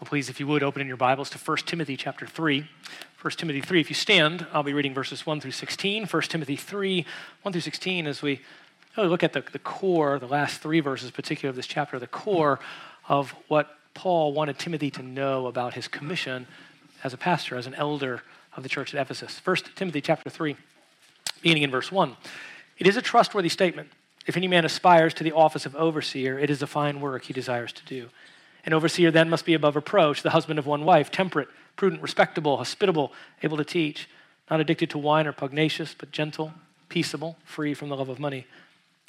Well, please, if you would, open in your Bibles to 1 Timothy chapter 3. 1 Timothy 3. If you stand, I'll be reading verses 1 through 16. 1 Timothy 3, 1 through 16, as we really look at the, the core, the last three verses, particularly of this chapter, the core of what Paul wanted Timothy to know about his commission as a pastor, as an elder of the church at Ephesus. 1 Timothy chapter 3, beginning in verse 1. It is a trustworthy statement. If any man aspires to the office of overseer, it is a fine work he desires to do. An overseer then must be above reproach, the husband of one wife, temperate, prudent, respectable, hospitable, able to teach, not addicted to wine or pugnacious, but gentle, peaceable, free from the love of money.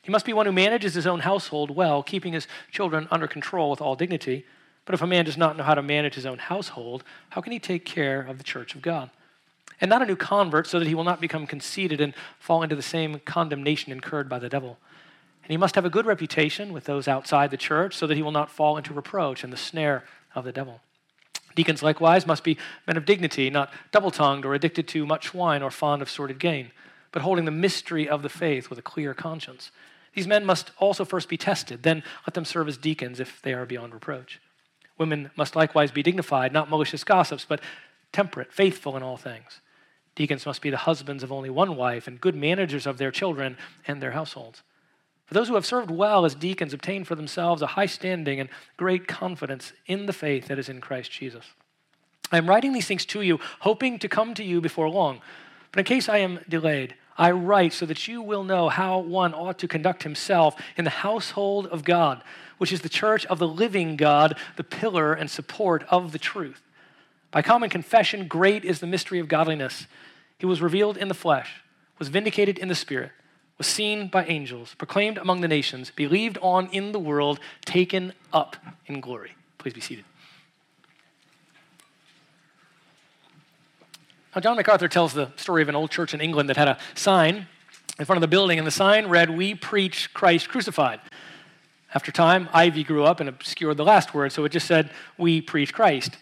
He must be one who manages his own household well, keeping his children under control with all dignity. But if a man does not know how to manage his own household, how can he take care of the church of God? And not a new convert, so that he will not become conceited and fall into the same condemnation incurred by the devil. And he must have a good reputation with those outside the church so that he will not fall into reproach and the snare of the devil. Deacons likewise must be men of dignity, not double tongued or addicted to much wine or fond of sordid gain, but holding the mystery of the faith with a clear conscience. These men must also first be tested, then let them serve as deacons if they are beyond reproach. Women must likewise be dignified, not malicious gossips, but temperate, faithful in all things. Deacons must be the husbands of only one wife and good managers of their children and their households. For those who have served well as deacons obtain for themselves a high standing and great confidence in the faith that is in Christ Jesus. I am writing these things to you, hoping to come to you before long. But in case I am delayed, I write so that you will know how one ought to conduct himself in the household of God, which is the church of the living God, the pillar and support of the truth. By common confession, great is the mystery of godliness. He was revealed in the flesh, was vindicated in the spirit was seen by angels, proclaimed among the nations, believed on in the world, taken up in glory. Please be seated. Now, John MacArthur tells the story of an old church in England that had a sign in front of the building, and the sign read, We preach Christ crucified. After time, ivy grew up and obscured the last word, so it just said, We preach Christ.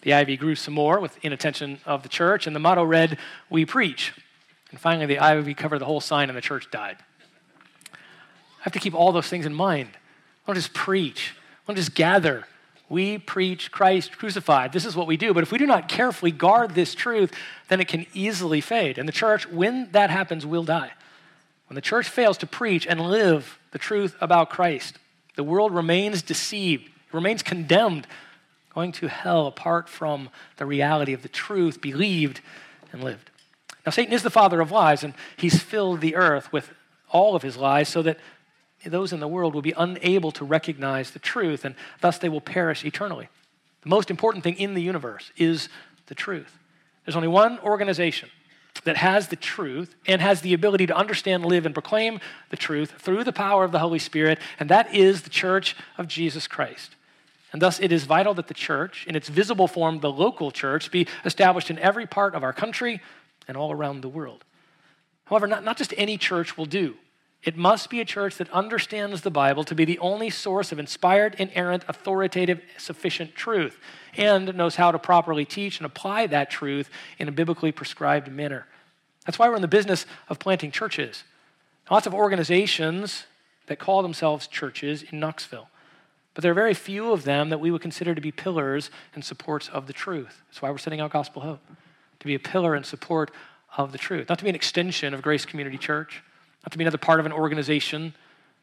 The ivy grew some more with inattention of the church, and the motto read, We preach. And finally, the ivy covered the whole sign and the church died. I have to keep all those things in mind. I don't just preach, I don't just gather. We preach Christ crucified. This is what we do. But if we do not carefully guard this truth, then it can easily fade. And the church, when that happens, will die. When the church fails to preach and live the truth about Christ, the world remains deceived, remains condemned, going to hell apart from the reality of the truth believed and lived. Now, Satan is the father of lies, and he's filled the earth with all of his lies so that those in the world will be unable to recognize the truth, and thus they will perish eternally. The most important thing in the universe is the truth. There's only one organization that has the truth and has the ability to understand, live, and proclaim the truth through the power of the Holy Spirit, and that is the church of Jesus Christ. And thus, it is vital that the church, in its visible form, the local church, be established in every part of our country, and all around the world. However, not, not just any church will do. It must be a church that understands the Bible to be the only source of inspired, inerrant, authoritative, sufficient truth, and knows how to properly teach and apply that truth in a biblically prescribed manner. That's why we're in the business of planting churches. Lots of organizations that call themselves churches in Knoxville. But there are very few of them that we would consider to be pillars and supports of the truth. That's why we're setting out Gospel Hope to be a pillar and support of the truth, not to be an extension of Grace Community Church, not to be another part of an organization,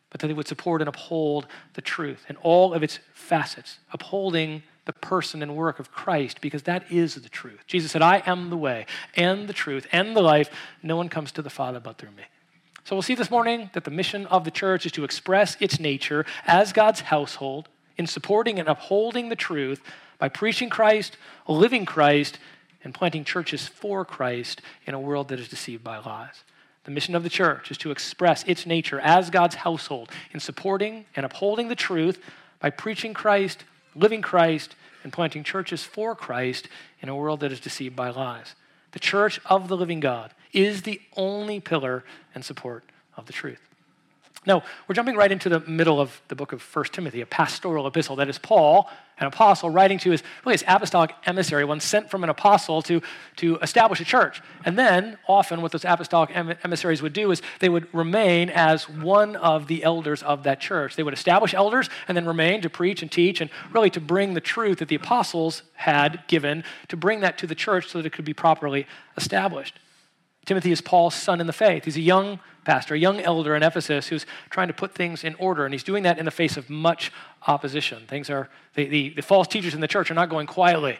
but that they would support and uphold the truth in all of its facets, upholding the person and work of Christ, because that is the truth. Jesus said, I am the way and the truth and the life. No one comes to the Father but through me. So we'll see this morning that the mission of the church is to express its nature as God's household in supporting and upholding the truth by preaching Christ, living Christ, and planting churches for Christ in a world that is deceived by lies. The mission of the church is to express its nature as God's household in supporting and upholding the truth by preaching Christ, living Christ, and planting churches for Christ in a world that is deceived by lies. The church of the living God is the only pillar and support of the truth. Now, we're jumping right into the middle of the book of 1 Timothy, a pastoral epistle. That is Paul, an apostle, writing to his really his apostolic emissary, one sent from an apostle to, to establish a church. And then, often, what those apostolic emissaries would do is they would remain as one of the elders of that church. They would establish elders and then remain to preach and teach and really to bring the truth that the apostles had given, to bring that to the church so that it could be properly established. Timothy is Paul's son in the faith. He's a young pastor, a young elder in Ephesus who's trying to put things in order, and he's doing that in the face of much opposition. Things are, the, the, the false teachers in the church are not going quietly.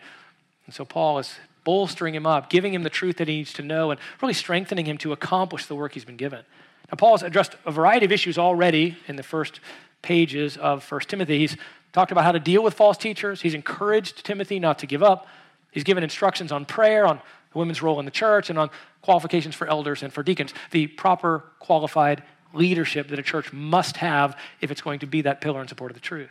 And so Paul is bolstering him up, giving him the truth that he needs to know, and really strengthening him to accomplish the work he's been given. Now, Paul has addressed a variety of issues already in the first pages of 1 Timothy. He's talked about how to deal with false teachers, he's encouraged Timothy not to give up. He's given instructions on prayer, on women's role in the church, and on qualifications for elders and for deacons, the proper qualified leadership that a church must have if it's going to be that pillar in support of the truth.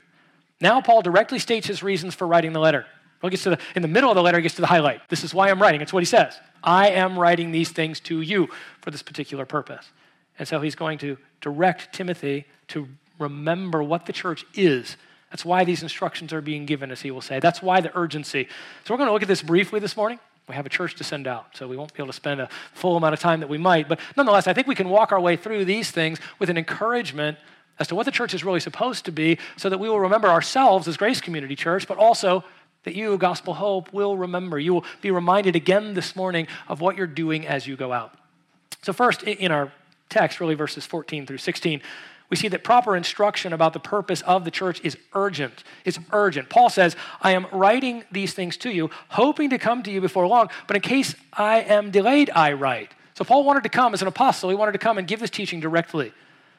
Now, Paul directly states his reasons for writing the letter. Well, gets to the, in the middle of the letter, he gets to the highlight. This is why I'm writing. It's what he says. I am writing these things to you for this particular purpose. And so he's going to direct Timothy to remember what the church is. That's why these instructions are being given, as he will say. That's why the urgency. So we're going to look at this briefly this morning. We have a church to send out, so we won't be able to spend a full amount of time that we might. But nonetheless, I think we can walk our way through these things with an encouragement as to what the church is really supposed to be so that we will remember ourselves as Grace Community Church, but also that you, Gospel Hope, will remember. You will be reminded again this morning of what you're doing as you go out. So, first, in our text, really verses 14 through 16, we see that proper instruction about the purpose of the church is urgent. It's urgent. Paul says, I am writing these things to you, hoping to come to you before long, but in case I am delayed, I write. So Paul wanted to come as an apostle. He wanted to come and give this teaching directly.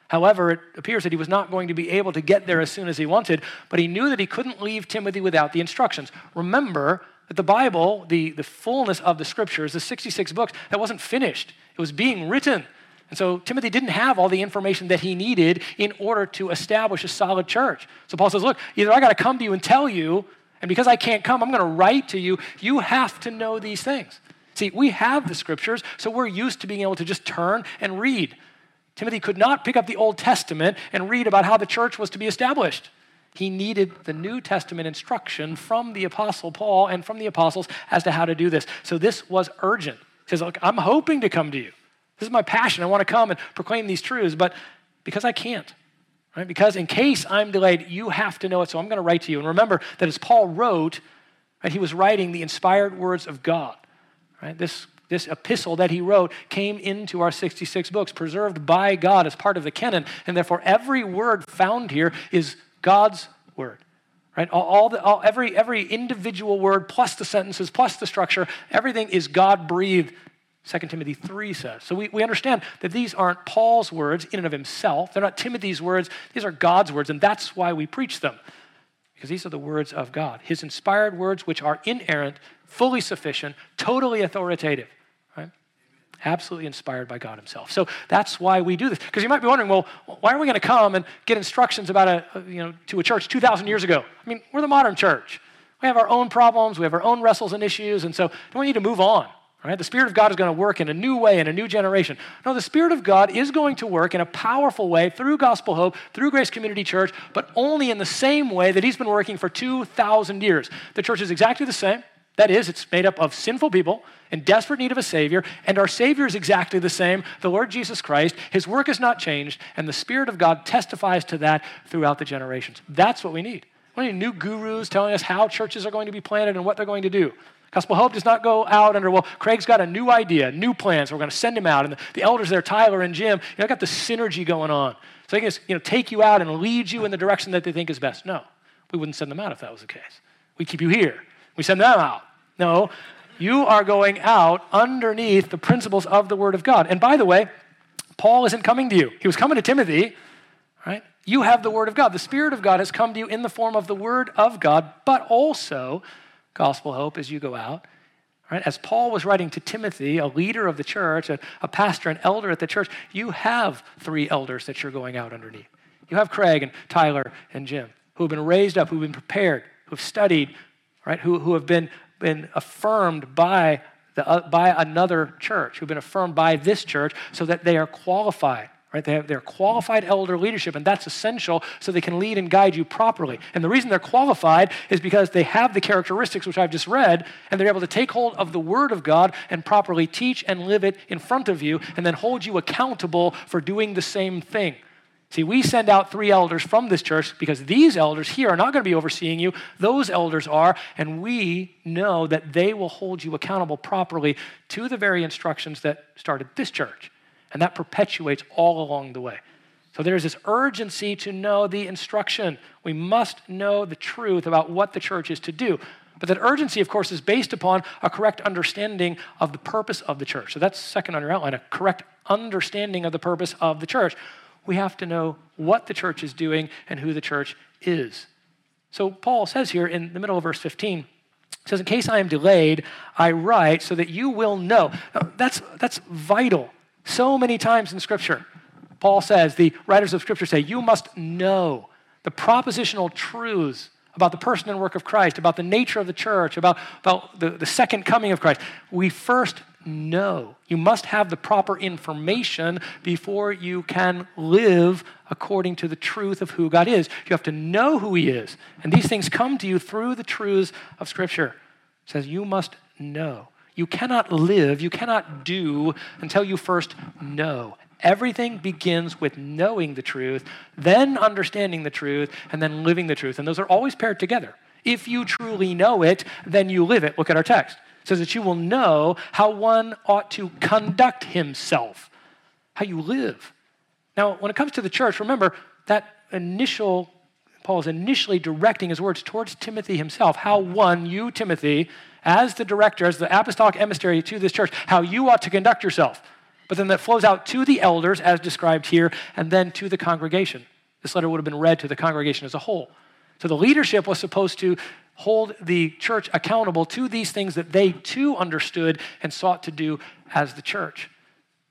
However, it appears that he was not going to be able to get there as soon as he wanted, but he knew that he couldn't leave Timothy without the instructions. Remember that the Bible, the, the fullness of the scriptures, the 66 books, that wasn't finished. It was being written. And so Timothy didn't have all the information that he needed in order to establish a solid church. So Paul says, Look, either I got to come to you and tell you, and because I can't come, I'm going to write to you. You have to know these things. See, we have the scriptures, so we're used to being able to just turn and read. Timothy could not pick up the Old Testament and read about how the church was to be established. He needed the New Testament instruction from the Apostle Paul and from the apostles as to how to do this. So this was urgent. He says, Look, I'm hoping to come to you. This is my passion. I want to come and proclaim these truths, but because I can't, right? Because in case I'm delayed, you have to know it, so I'm going to write to you. And remember that as Paul wrote, right, he was writing the inspired words of God, right? This, this epistle that he wrote came into our 66 books, preserved by God as part of the canon, and therefore every word found here is God's word. Right? All, all the, all, every, every individual word, plus the sentences, plus the structure, everything is God breathed 2 Timothy 3 says. So we, we understand that these aren't Paul's words in and of himself. They're not Timothy's words. These are God's words, and that's why we preach them. Because these are the words of God, his inspired words, which are inerrant, fully sufficient, totally authoritative. Right? Absolutely inspired by God himself. So that's why we do this. Because you might be wondering, well, why are we going to come and get instructions about a, you know, to a church 2,000 years ago? I mean, we're the modern church. We have our own problems, we have our own wrestles and issues, and so do we need to move on? Right? The Spirit of God is going to work in a new way in a new generation. No, the Spirit of God is going to work in a powerful way through Gospel Hope, through Grace Community Church, but only in the same way that He's been working for 2,000 years. The church is exactly the same. That is, it's made up of sinful people in desperate need of a Savior, and our Savior is exactly the same, the Lord Jesus Christ. His work has not changed, and the Spirit of God testifies to that throughout the generations. That's what we need. We need new gurus telling us how churches are going to be planted and what they're going to do. Gospel Hope does not go out under, well, Craig's got a new idea, new plans, so we're going to send him out. And the, elders there, Tyler and Jim, you know, got the synergy going on. So they can just, you know, take you out and lead you in the direction that they think is best. No, we wouldn't send them out if that was the case. We keep you here. We send them out. No, you are going out underneath the principles of the Word of God. And by the way, Paul isn't coming to you. He was coming to Timothy, right? You have the Word of God. The Spirit of God has come to you in the form of the Word of God, but also gospel hope as you go out. Right? As Paul was writing to Timothy, a leader of the church, a, a pastor, an elder at the church, you have three elders that you're going out underneath. You have Craig and Tyler and Jim, who have been raised up, who've been prepared, who've studied, right? Who, who have been, been affirmed by, the, uh, by another church, who've been affirmed by this church so that they are qualified right? They have their qualified elder leadership, and that's essential so they can lead and guide you properly. And the reason they're qualified is because they have the characteristics which I've just read, and they're able to take hold of the Word of God and properly teach and live it in front of you, and then hold you accountable for doing the same thing. See, we send out three elders from this church because these elders here are not going to be overseeing you. Those elders are, and we know that they will hold you accountable properly to the very instructions that started this church. And that perpetuates all along the way. So there's this urgency to know the instruction. We must know the truth about what the church is to do. But that urgency, of course, is based upon a correct understanding of the purpose of the church. So that's second on your outline a correct understanding of the purpose of the church. We have to know what the church is doing and who the church is. So Paul says here in the middle of verse 15, says, In case I am delayed, I write so that you will know. Now, that's, that's vital. So many times in Scripture, Paul says, the writers of Scripture say, you must know the propositional truths about the person and work of Christ, about the nature of the church, about, about the, the second coming of Christ. We first know. You must have the proper information before you can live according to the truth of who God is. You have to know who He is. And these things come to you through the truths of Scripture. It says, You must know. You cannot live, you cannot do until you first know. Everything begins with knowing the truth, then understanding the truth, and then living the truth. And those are always paired together. If you truly know it, then you live it. Look at our text. It says that you will know how one ought to conduct himself, how you live. Now, when it comes to the church, remember that initial, Paul is initially directing his words towards Timothy himself, how one, you, Timothy, as the director, as the apostolic emissary to this church, how you ought to conduct yourself. But then that flows out to the elders, as described here, and then to the congregation. This letter would have been read to the congregation as a whole. So the leadership was supposed to hold the church accountable to these things that they too understood and sought to do as the church.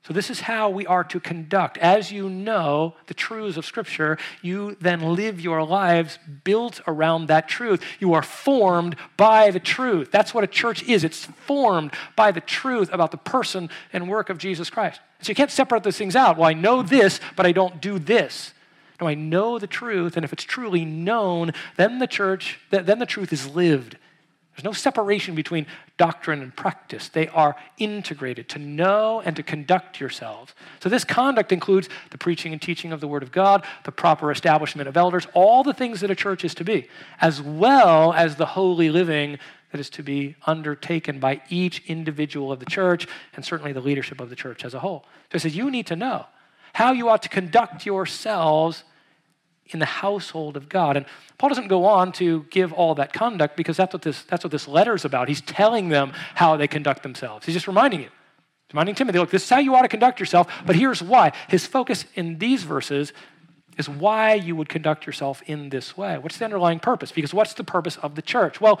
So, this is how we are to conduct. As you know the truths of Scripture, you then live your lives built around that truth. You are formed by the truth. That's what a church is it's formed by the truth about the person and work of Jesus Christ. So, you can't separate those things out. Well, I know this, but I don't do this. No, I know the truth, and if it's truly known, then the church, then the truth is lived. There's no separation between doctrine and practice. They are integrated to know and to conduct yourselves. So, this conduct includes the preaching and teaching of the Word of God, the proper establishment of elders, all the things that a church is to be, as well as the holy living that is to be undertaken by each individual of the church and certainly the leadership of the church as a whole. So, it says you need to know how you ought to conduct yourselves in the household of God. And Paul doesn't go on to give all that conduct because that's what this, that's what this letter is about. He's telling them how they conduct themselves. He's just reminding you. Reminding Timothy, look, this is how you ought to conduct yourself, but here's why. His focus in these verses is why you would conduct yourself in this way. What's the underlying purpose? Because what's the purpose of the church? Well,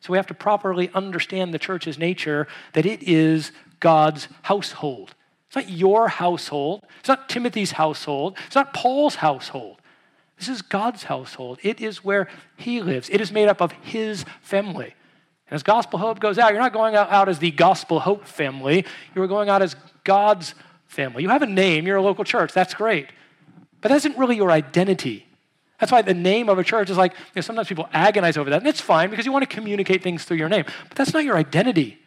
so we have to properly understand the church's nature that it is God's household. It's not your household. It's not Timothy's household. It's not Paul's household. This is God's household. It is where He lives. It is made up of His family. And as Gospel Hope goes out, you're not going out as the Gospel Hope family, you're going out as God's family. You have a name, you're a local church, that's great. But that isn't really your identity. That's why the name of a church is like, you know, sometimes people agonize over that, and it's fine because you want to communicate things through your name. But that's not your identity.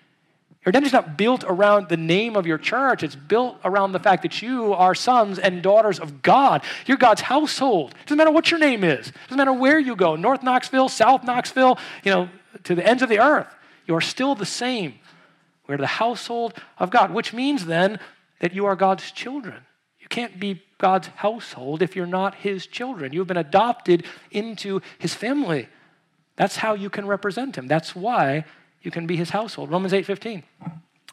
Your identity is not built around the name of your church. It's built around the fact that you are sons and daughters of God. You're God's household. It doesn't matter what your name is. It doesn't matter where you go, North Knoxville, South Knoxville, you know, to the ends of the earth. You are still the same. We're the household of God, which means then that you are God's children. You can't be God's household if you're not his children. You've been adopted into his family. That's how you can represent him. That's why you can be his household. Romans 8:15.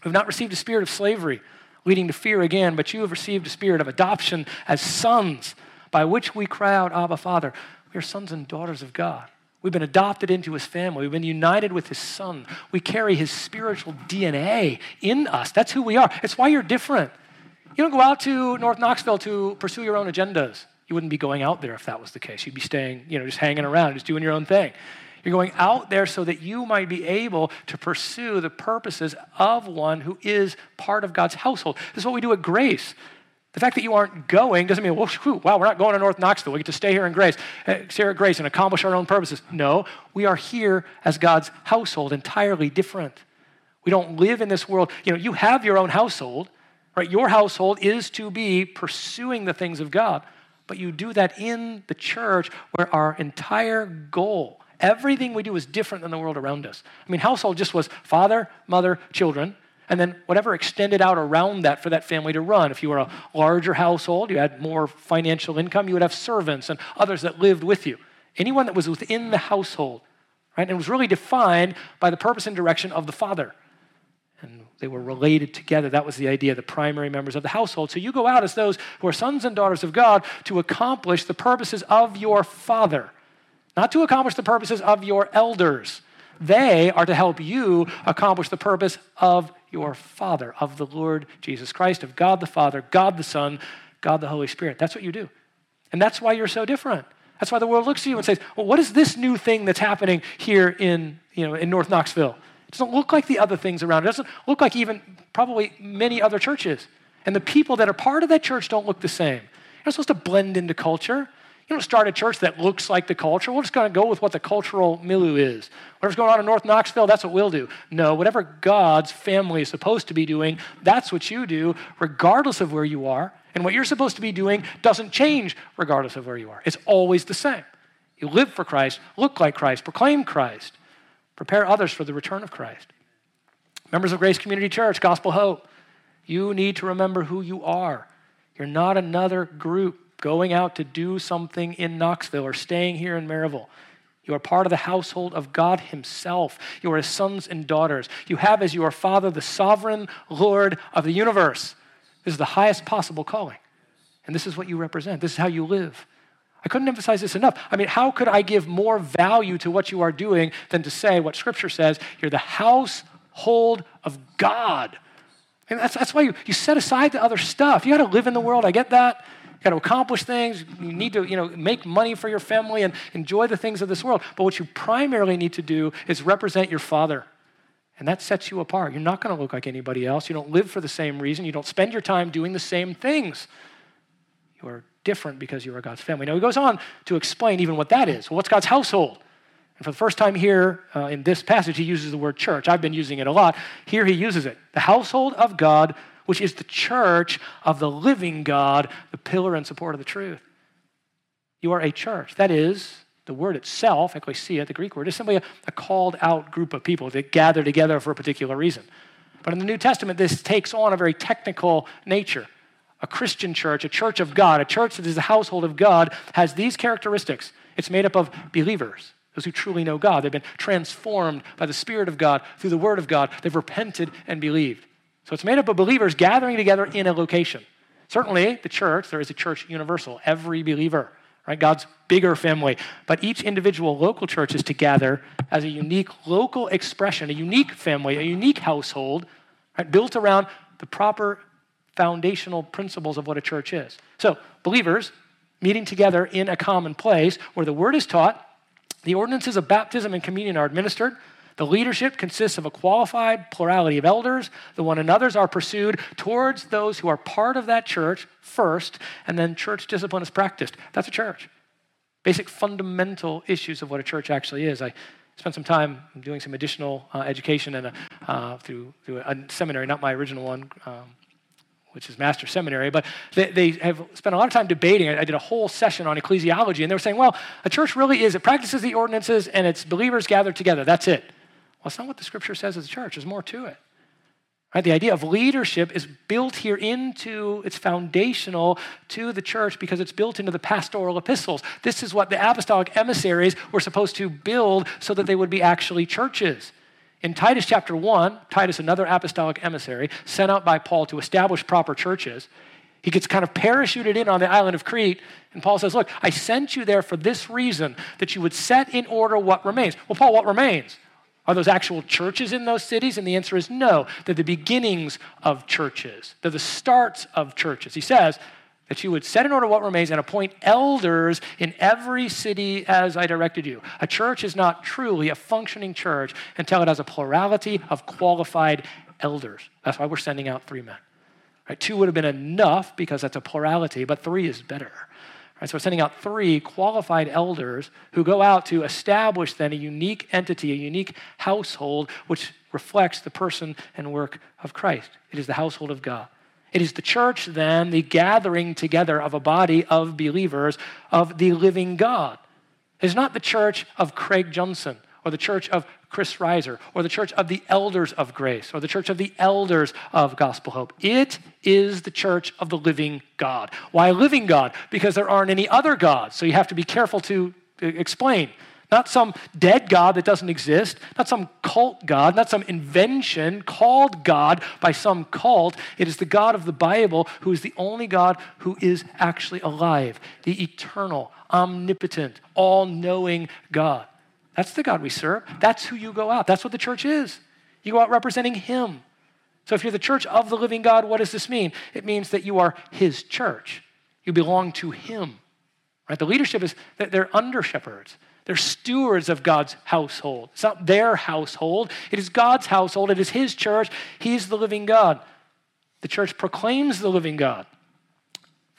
We've not received a spirit of slavery, leading to fear again, but you have received a spirit of adoption as sons, by which we cry out, Abba, Father. We are sons and daughters of God. We've been adopted into his family. We've been united with his son. We carry his spiritual DNA in us. That's who we are. It's why you're different. You don't go out to North Knoxville to pursue your own agendas. You wouldn't be going out there if that was the case. You'd be staying, you know, just hanging around, just doing your own thing. You're going out there so that you might be able to pursue the purposes of one who is part of God's household. This is what we do at Grace. The fact that you aren't going doesn't mean, well, wow, we're not going to North Knoxville. We get to stay here in grace, uh, stay at grace and accomplish our own purposes. No, we are here as God's household, entirely different. We don't live in this world. You know, you have your own household, right? Your household is to be pursuing the things of God, but you do that in the church where our entire goal, everything we do is different than the world around us. I mean, household just was father, mother, children and then whatever extended out around that for that family to run. If you were a larger household, you had more financial income, you would have servants and others that lived with you. Anyone that was within the household, right? And it was really defined by the purpose and direction of the father. And they were related together. That was the idea, the primary members of the household. So you go out as those who are sons and daughters of God to accomplish the purposes of your father, not to accomplish the purposes of your elders. They are to help you accomplish the purpose of your Father, of the Lord Jesus Christ, of God the Father, God the Son, God the Holy Spirit. That's what you do. And that's why you're so different. That's why the world looks at you and says, well, what is this new thing that's happening here in, you know, in North Knoxville? It doesn't look like the other things around. It doesn't look like even probably many other churches. And the people that are part of that church don't look the same. You're not supposed to blend into culture. You don't start a church that looks like the culture. We're just going to go with what the cultural milieu is. Whatever's going on in North Knoxville, that's what we'll do. No, whatever God's family is supposed to be doing, that's what you do, regardless of where you are. And what you're supposed to be doing doesn't change regardless of where you are. It's always the same. You live for Christ, look like Christ, proclaim Christ, prepare others for the return of Christ. Members of Grace Community Church, Gospel Hope, you need to remember who you are. You're not another group going out to do something in Knoxville or staying here in Maryville. You are part of the household of God Himself. You are His sons and daughters. You have as your Father the sovereign Lord of the universe. This is the highest possible calling. And this is what you represent. This is how you live. I couldn't emphasize this enough. I mean, how could I give more value to what you are doing than to say what Scripture says? You're the household of God. And that's, that's why you, you set aside the other stuff. You got to live in the world. I get that to accomplish things. You need to, you know, make money for your family and enjoy the things of this world. But what you primarily need to do is represent your father. And that sets you apart. You're not going to look like anybody else. You don't live for the same reason. You don't spend your time doing the same things. You are different because you are God's family. Now, he goes on to explain even what that is. Well, what's God's household? And for the first time here uh, in this passage, he uses the word church. I've been using it a lot. Here he uses it the household of God which is the church of the living God, the pillar and support of the truth. You are a church. That is, the word itself, ecclesia, the Greek word, is simply a, a called out group of people that gather together for a particular reason. But in the New Testament, this takes on a very technical nature. A Christian church, a church of God, a church that is the household of God, has these characteristics. It's made up of believers, those who truly know God. They've been transformed by the Spirit of God through the Word of God. They've repented and believed. So it's made up of believers gathering together in a location. Certainly, the church, there is a church universal, every believer, right? God's bigger family. But each individual local church is to gather as a unique local expression, a unique family, a unique household, right? Built around the proper foundational principles of what a church is. So, believers meeting together in a common place where the word is taught, the ordinances of baptism and communion are administered, the leadership consists of a qualified plurality of elders. The one another's are pursued towards those who are part of that church first, and then church discipline is practiced. That's a church. Basic fundamental issues of what a church actually is. I spent some time doing some additional uh, education and uh, through, through a seminary, not my original one, um, which is Master's Seminary, but they, they, have spent a lot of time debating. I did a whole session on ecclesiology, and they were saying, well, a church really is, it practices the ordinances and its believers gathered together. That's it. Well, that's not what the scripture says as a church. There's more to it. Right? The idea of leadership is built here into, it's foundational to the church because it's built into the pastoral epistles. This is what the apostolic emissaries were supposed to build so that they would be actually churches. In Titus chapter 1, Titus, another apostolic emissary, sent out by Paul to establish proper churches, he gets kind of parachuted in on the island of Crete, and Paul says, Look, I sent you there for this reason, that you would set in order what remains. Well, Paul, what remains? Are those actual churches in those cities? And the answer is no. They're the beginnings of churches, they're the starts of churches. He says that you would set in order what remains and appoint elders in every city as I directed you. A church is not truly a functioning church until it has a plurality of qualified elders. That's why we're sending out three men. Right? Two would have been enough because that's a plurality, but three is better. Right, so we're sending out three qualified elders who go out to establish then a unique entity, a unique household, which reflects the person and work of Christ. It is the household of God. It is the church, then, the gathering together of a body of believers of the living God. It is not the church of Craig Johnson or the church of Chris Riser or the church of the elders of grace or the church of the elders of gospel hope. It is the church of the living God. Why living God? Because there aren't any other gods. So you have to be careful to explain. Not some dead God that doesn't exist, not some cult God, not some invention called God by some cult. It is the God of the Bible who is the only God who is actually alive, the eternal, omnipotent, all knowing God. That's the God we serve. That's who you go out. That's what the church is. You go out representing Him. So if you're the church of the living God, what does this mean? It means that you are His church. You belong to Him. Right? The leadership is that they're under shepherds. They're stewards of God's household. It's not their household, it is God's household. It is His church. He's the living God. The church proclaims the living God.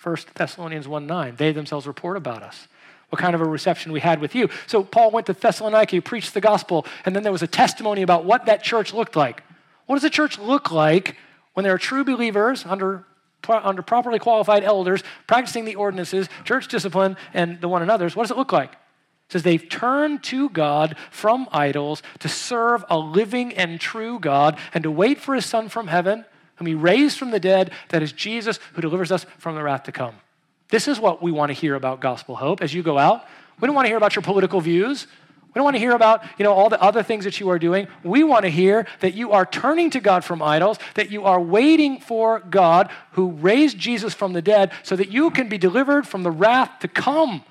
1 Thessalonians 1 9, they themselves report about us what kind of a reception we had with you. So Paul went to Thessalonica, preached the gospel, and then there was a testimony about what that church looked like. What does a church look like when there are true believers under, under properly qualified elders practicing the ordinances, church discipline, and the one another's? What does it look like? It says they've turned to God from idols to serve a living and true God and to wait for his Son from heaven, whom he raised from the dead, that is Jesus, who delivers us from the wrath to come. This is what we want to hear about gospel hope as you go out. We don't want to hear about your political views. We don't want to hear about, you know, all the other things that you are doing. We want to hear that you are turning to God from idols, that you are waiting for God who raised Jesus from the dead so that you can be delivered from the wrath to come.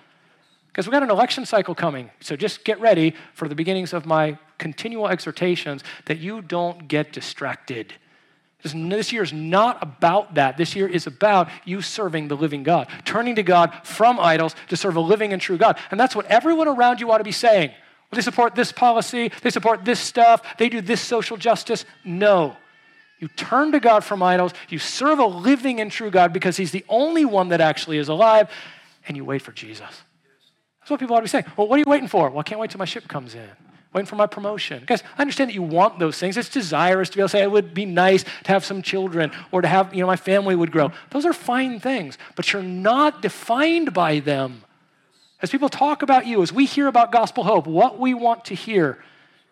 Because we've got an election cycle coming. So just get ready for the beginnings of my continual exhortations that you don't get distracted. This year is not about that. This year is about you serving the living God, turning to God from idols to serve a living and true God. And that's what everyone around you ought to be saying. Well, they support this policy, they support this stuff, they do this social justice. No. You turn to God from idols, you serve a living and true God because He's the only one that actually is alive, and you wait for Jesus. That's what people ought to be saying. Well, what are you waiting for? Well, I can't wait till my ship comes in waiting for my promotion. Guys, I understand that you want those things. It's desirous to be able to say, it would be nice to have some children or to have, you know, my family would grow. Those are fine things, but you're not defined by them. As people talk about you, as we hear about gospel hope, what we want to hear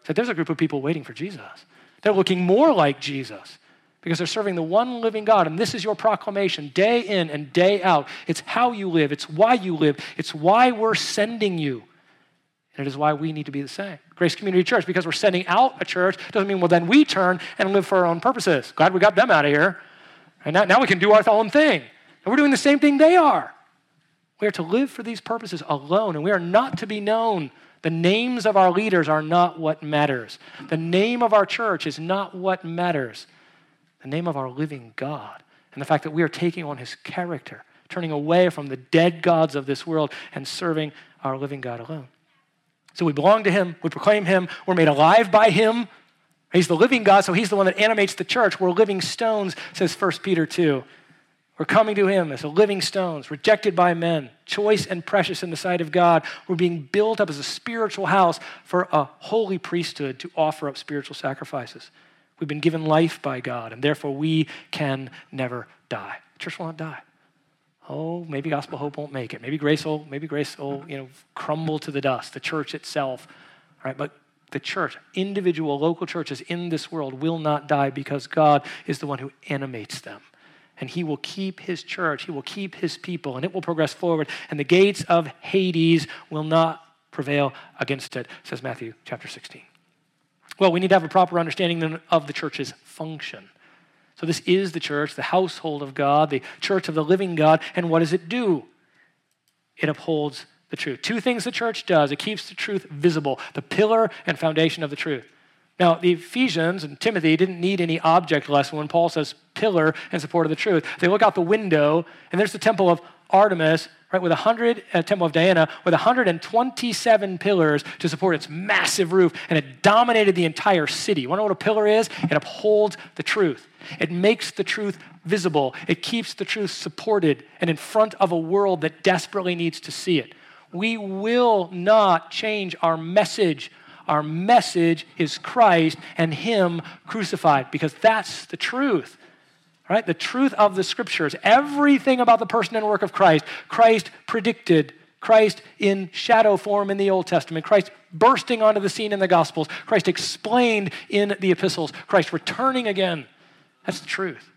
is that there's a group of people waiting for Jesus. They're looking more like Jesus because they're serving the one living God. And this is your proclamation day in and day out. It's how you live, it's why you live, it's why we're sending you. And it is why we need to be the same. Grace Community Church, because we're sending out a church, doesn't mean, well, then we turn and live for our own purposes. Glad we got them out of here. And now, now we can do our own thing. And we're doing the same thing they are. We are to live for these purposes alone, and we are not to be known. The names of our leaders are not what matters. The name of our church is not what matters. The name of our living God and the fact that we are taking on his character, turning away from the dead gods of this world and serving our living God alone. So we belong to Him, we proclaim Him, we're made alive by Him. He's the living God, so He's the one that animates the church. We're living stones, says 1 Peter 2. We're coming to Him as living stones, rejected by men, choice and precious in the sight of God. We're being built up as a spiritual house for a holy priesthood to offer up spiritual sacrifices. We've been given life by God, and therefore we can never die. The church will not die oh, maybe gospel hope won't make it. Maybe grace will, maybe grace will, you know, crumble to the dust, the church itself. Right? But the church, individual local churches in this world will not die because God is the one who animates them. And he will keep his church, he will keep his people, and it will progress forward. And the gates of Hades will not prevail against it, says Matthew chapter 16. Well, we need to have a proper understanding of the church's function. So, this is the church, the household of God, the church of the living God. And what does it do? It upholds the truth. Two things the church does it keeps the truth visible, the pillar and foundation of the truth. Now, the Ephesians and Timothy didn't need any object lesson when Paul says pillar and support of the truth. They look out the window, and there's the temple of Artemis, right, with 100, uh, Temple of Diana, with 127 pillars to support its massive roof, and it dominated the entire city. You want to know what a pillar is? It upholds the truth. It makes the truth visible. It keeps the truth supported and in front of a world that desperately needs to see it. We will not change our message. Our message is Christ and Him crucified because that's the truth right? The truth of the scriptures, everything about the person and work of Christ, Christ predicted, Christ in shadow form in the Old Testament, Christ bursting onto the scene in the Gospels, Christ explained in the epistles, Christ returning again. That's the truth.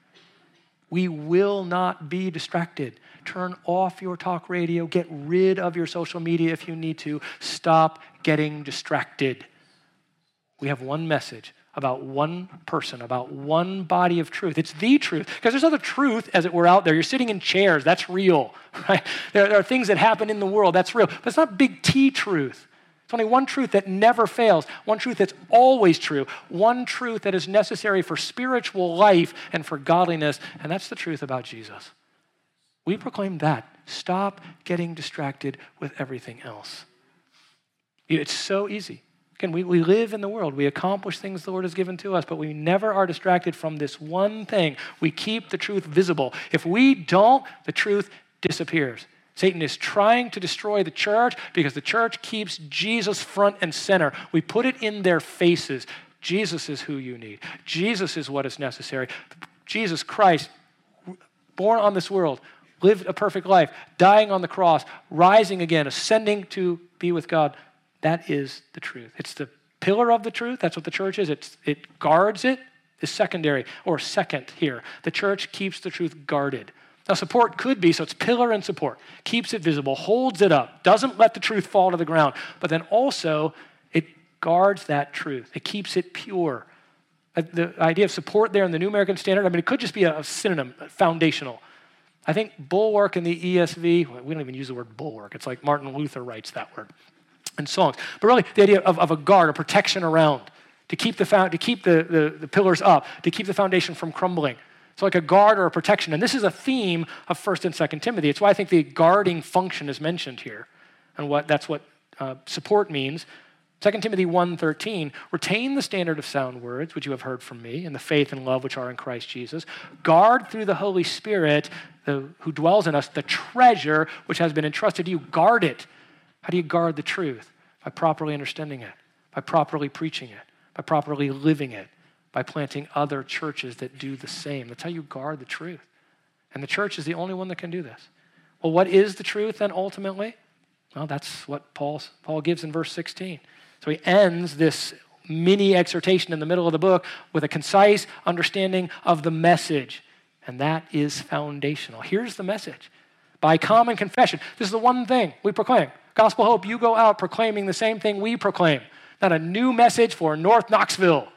We will not be distracted. Turn off your talk radio. Get rid of your social media if you need to. Stop getting distracted. We have one message about one person, about one body of truth. It's the truth. Because there's other truth, as it were, out there. You're sitting in chairs, that's real, right? There, there, are things that happen in the world, that's real. But it's not big T truth. It's only one truth that never fails, one truth that's always true, one truth that is necessary for spiritual life and for godliness, and that's the truth about Jesus. We proclaim that. Stop getting distracted with everything else. It's so easy. Again, we, we live in the world. We accomplish things the Lord has given to us, but we never are distracted from this one thing. We keep the truth visible. If we don't, the truth disappears. Satan is trying to destroy the church because the church keeps Jesus front and center. We put it in their faces. Jesus is who you need, Jesus is what is necessary. Jesus Christ, born on this world, lived a perfect life, dying on the cross, rising again, ascending to be with God. That is the truth. It's the pillar of the truth. That's what the church is. It's, it guards it, is secondary or second here. The church keeps the truth guarded. Now, support could be so it's pillar and support, keeps it visible, holds it up, doesn't let the truth fall to the ground, but then also it guards that truth, it keeps it pure. Uh, the idea of support there in the New American Standard, I mean, it could just be a synonym, foundational. I think bulwark in the ESV, we don't even use the word bulwark. It's like Martin Luther writes that word and songs. But really, the idea of, of a guard, a protection around, to keep, the, to keep the, the, the pillars up, to keep the foundation from crumbling. So, like a guard or a protection. And this is a theme of 1st and 2nd Timothy. It's why I think the guarding function is mentioned here. And what that's what uh, support means. 2 Timothy 1:13, retain the standard of sound words which you have heard from me and the faith and love which are in Christ Jesus. Guard through the Holy Spirit the, who dwells in us the treasure which has been entrusted to you. Guard it how do you guard the truth? By properly understanding it, by properly preaching it, by properly living it, by planting other churches that do the same. That's how you guard the truth. And the church is the only one that can do this. Well, what is the truth then ultimately? Well, that's what Paul, Paul gives in verse 16. So he ends this mini exhortation in the middle of the book with a concise understanding of the message. And that is foundational. Here's the message by common confession. This is the one thing we proclaim Gospel Hope, you go out proclaiming the same thing we proclaim. Not a new message for North Knoxville,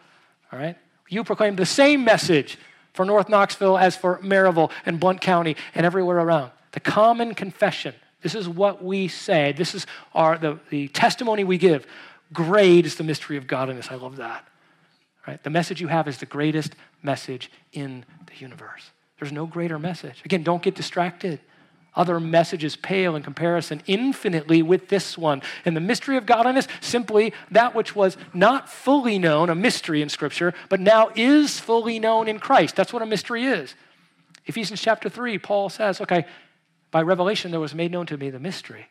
all right? You proclaim the same message for North Knoxville as for Maryville and Blount County and everywhere around. The common confession. This is what we say. This is our, the, the testimony we give. Great is the mystery of godliness. I love that. Right? The message you have is the greatest message in the universe. There's no greater message. Again, don't get distracted. Other messages pale in comparison infinitely with this one. And the mystery of godliness, simply that which was not fully known, a mystery in Scripture, but now is fully known in Christ. That's what a mystery is. Ephesians chapter 3, Paul says, okay, by revelation there was made known to me the mystery.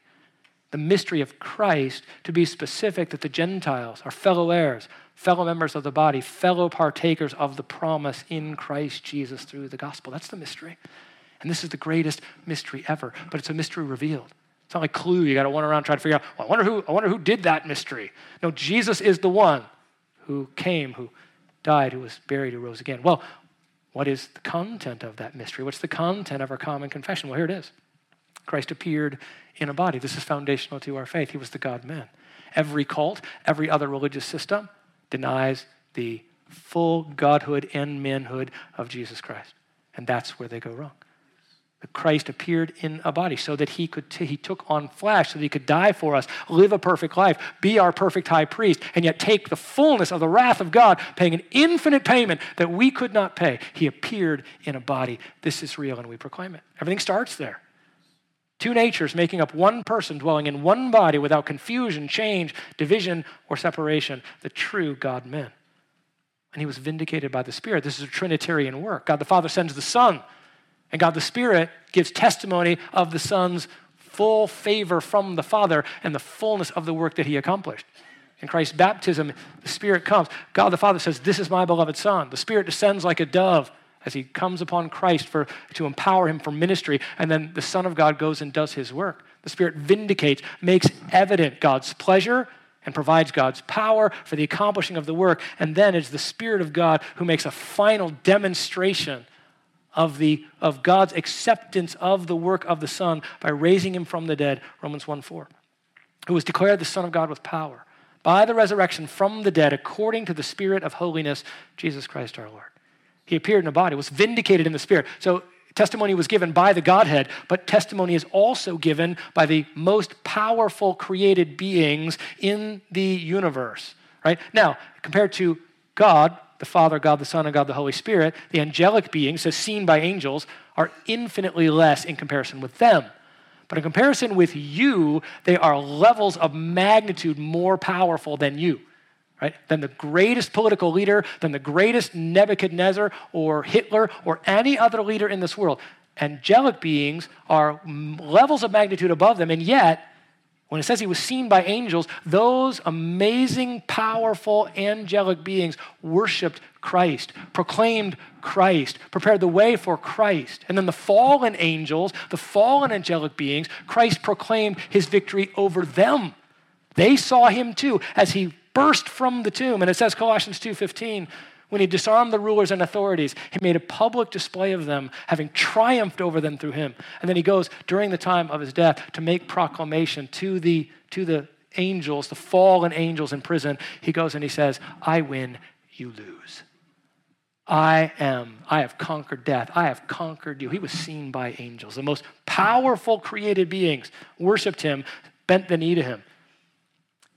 The mystery of Christ, to be specific, that the Gentiles are fellow heirs, fellow members of the body, fellow partakers of the promise in Christ Jesus through the gospel. That's the mystery. And this is the greatest mystery ever, but it's a mystery revealed. It's not like Clue, you got to run around trying to figure out, well, I wonder who I wonder who did that mystery. No, Jesus is the one who came, who died, who was buried, who rose again. Well, what is the content of that mystery? What's the content of our common confession? Well, here it is. Christ appeared in a body. This is foundational to our faith. He was the God man. Every cult, every other religious system denies the full godhood and manhood of Jesus Christ. And that's where they go wrong. Christ appeared in a body so that he could t- he took on flesh so that he could die for us, live a perfect life, be our perfect high priest, and yet take the fullness of the wrath of God, paying an infinite payment that we could not pay. He appeared in a body. This is real, and we proclaim it. Everything starts there. Two natures making up one person dwelling in one body without confusion, change, division, or separation. The true God man. And he was vindicated by the Spirit. This is a Trinitarian work. God the Father sends the Son, and God the Spirit gives testimony of the Son's full favor from the Father and the fullness of the work that he accomplished. In Christ's baptism, the Spirit comes. God the Father says, This is my beloved Son. The Spirit descends like a dove as he comes upon Christ for, to empower him for ministry. And then the Son of God goes and does his work. The Spirit vindicates, makes evident God's pleasure, and provides God's power for the accomplishing of the work. And then it's the Spirit of God who makes a final demonstration of, the, of God's acceptance of the work of the Son by raising him from the dead, Romans 1 4, who was declared the Son of God with power by the resurrection from the dead according to the Spirit of holiness, Jesus Christ our Lord. He appeared in a body, was vindicated in the Spirit. So testimony was given by the Godhead, but testimony is also given by the most powerful created beings in the universe. Right? Now, compared to God, the Father, God the Son, and God the Holy Spirit, the angelic beings, as seen by angels, are infinitely less in comparison with them. But in comparison with you, they are levels of magnitude more powerful than you, right? Than the greatest political leader, than the greatest Nebuchadnezzar or Hitler or any other leader in this world. Angelic beings are levels of magnitude above them, and yet when it says he was seen by angels, those amazing, powerful, angelic beings worshiped Christ, proclaimed Christ, prepared the way for Christ. And then the fallen angels, the fallen angelic beings, Christ proclaimed his victory over them. They saw him too as he burst from the tomb. And it says Colossians 2:15, when he disarmed the rulers and authorities, he made a public display of them, having triumphed over them through him. And then he goes during the time of his death to make proclamation to the, to the angels, the fallen angels in prison. He goes and he says, I win, you lose. I am, I have conquered death. I have conquered you. He was seen by angels. The most powerful created beings worshiped him, bent the knee to him.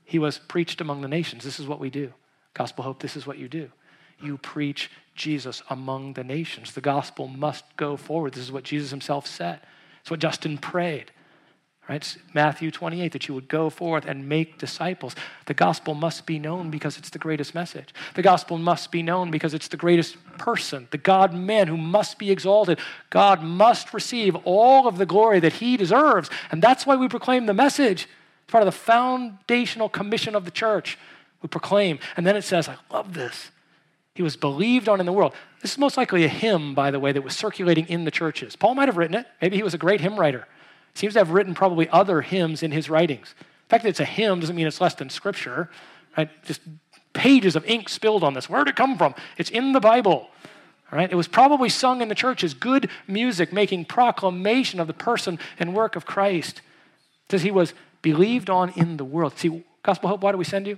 He was preached among the nations. This is what we do. Gospel Hope, this is what you do you preach Jesus among the nations. The gospel must go forward. This is what Jesus himself said. It's what Justin prayed. Right? It's Matthew 28, that you would go forth and make disciples. The gospel must be known because it's the greatest message. The gospel must be known because it's the greatest person, the God man who must be exalted. God must receive all of the glory that he deserves. And that's why we proclaim the message. It's part of the foundational commission of the church. We proclaim. And then it says, I love this. He was believed on in the world. This is most likely a hymn, by the way, that was circulating in the churches. Paul might have written it. Maybe he was a great hymn writer. He seems to have written probably other hymns in his writings. The fact that it's a hymn doesn't mean it's less than scripture, right? Just pages of ink spilled on this. Where'd it come from? It's in the Bible. All right? It was probably sung in the churches, good music, making proclamation of the person and work of Christ. It says he was believed on in the world. See, Gospel Hope, why do we send you?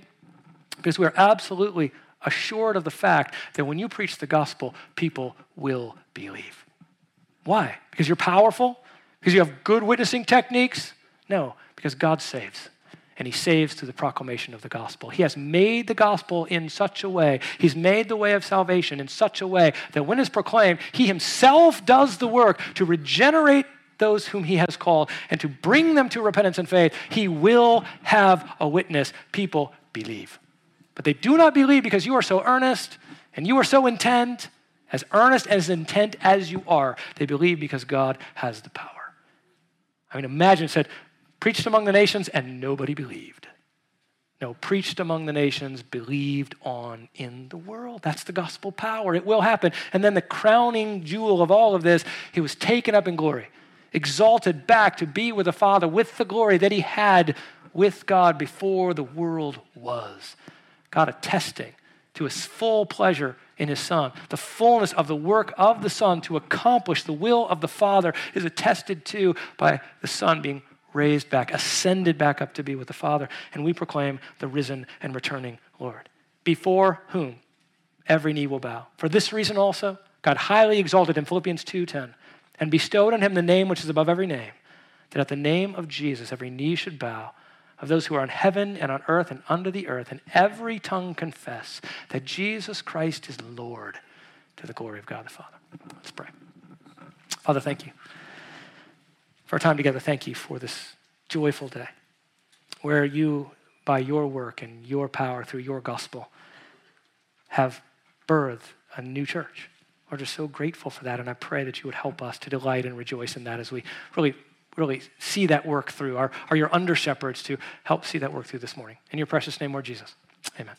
Because we are absolutely assured of the fact that when you preach the gospel, people will believe. Why? Because you're powerful? Because you have good witnessing techniques? No, because God saves. And he saves through the proclamation of the gospel. He has made the gospel in such a way, he's made the way of salvation in such a way that when it's proclaimed, he himself does the work to regenerate those whom he has called and to bring them to repentance and faith. He will have a witness. People believe. But they do not believe because you are so earnest and you are so intent, as earnest as intent as you are. They believe because God has the power. I mean, imagine it said, preached among the nations and nobody believed. No, preached among the nations, believed on in the world. That's the gospel power. It will happen. And then the crowning jewel of all of this, he was taken up in glory, exalted back to be with the Father with the glory that he had with God before the world was. God attesting to his full pleasure in his Son. The fullness of the work of the Son to accomplish the will of the Father is attested to by the Son being raised back, ascended back up to be with the Father. And we proclaim the risen and returning Lord. Before whom every knee will bow. For this reason also, God highly exalted in Philippians 2:10 and bestowed on him the name which is above every name, that at the name of Jesus every knee should bow of those who are in heaven and on earth and under the earth, and every tongue confess that Jesus Christ is Lord to the glory of God the Father. Let's pray. Father, thank you. for our time together, thank you for this joyful day where you, by your work and your power through your gospel, have birthed a new church. We're just so grateful for that, and I pray that you would help us to delight and rejoice in that as we really, really see that work through. Are, are your under shepherds to help see that work through this morning? In your precious name, Lord Jesus. Amen.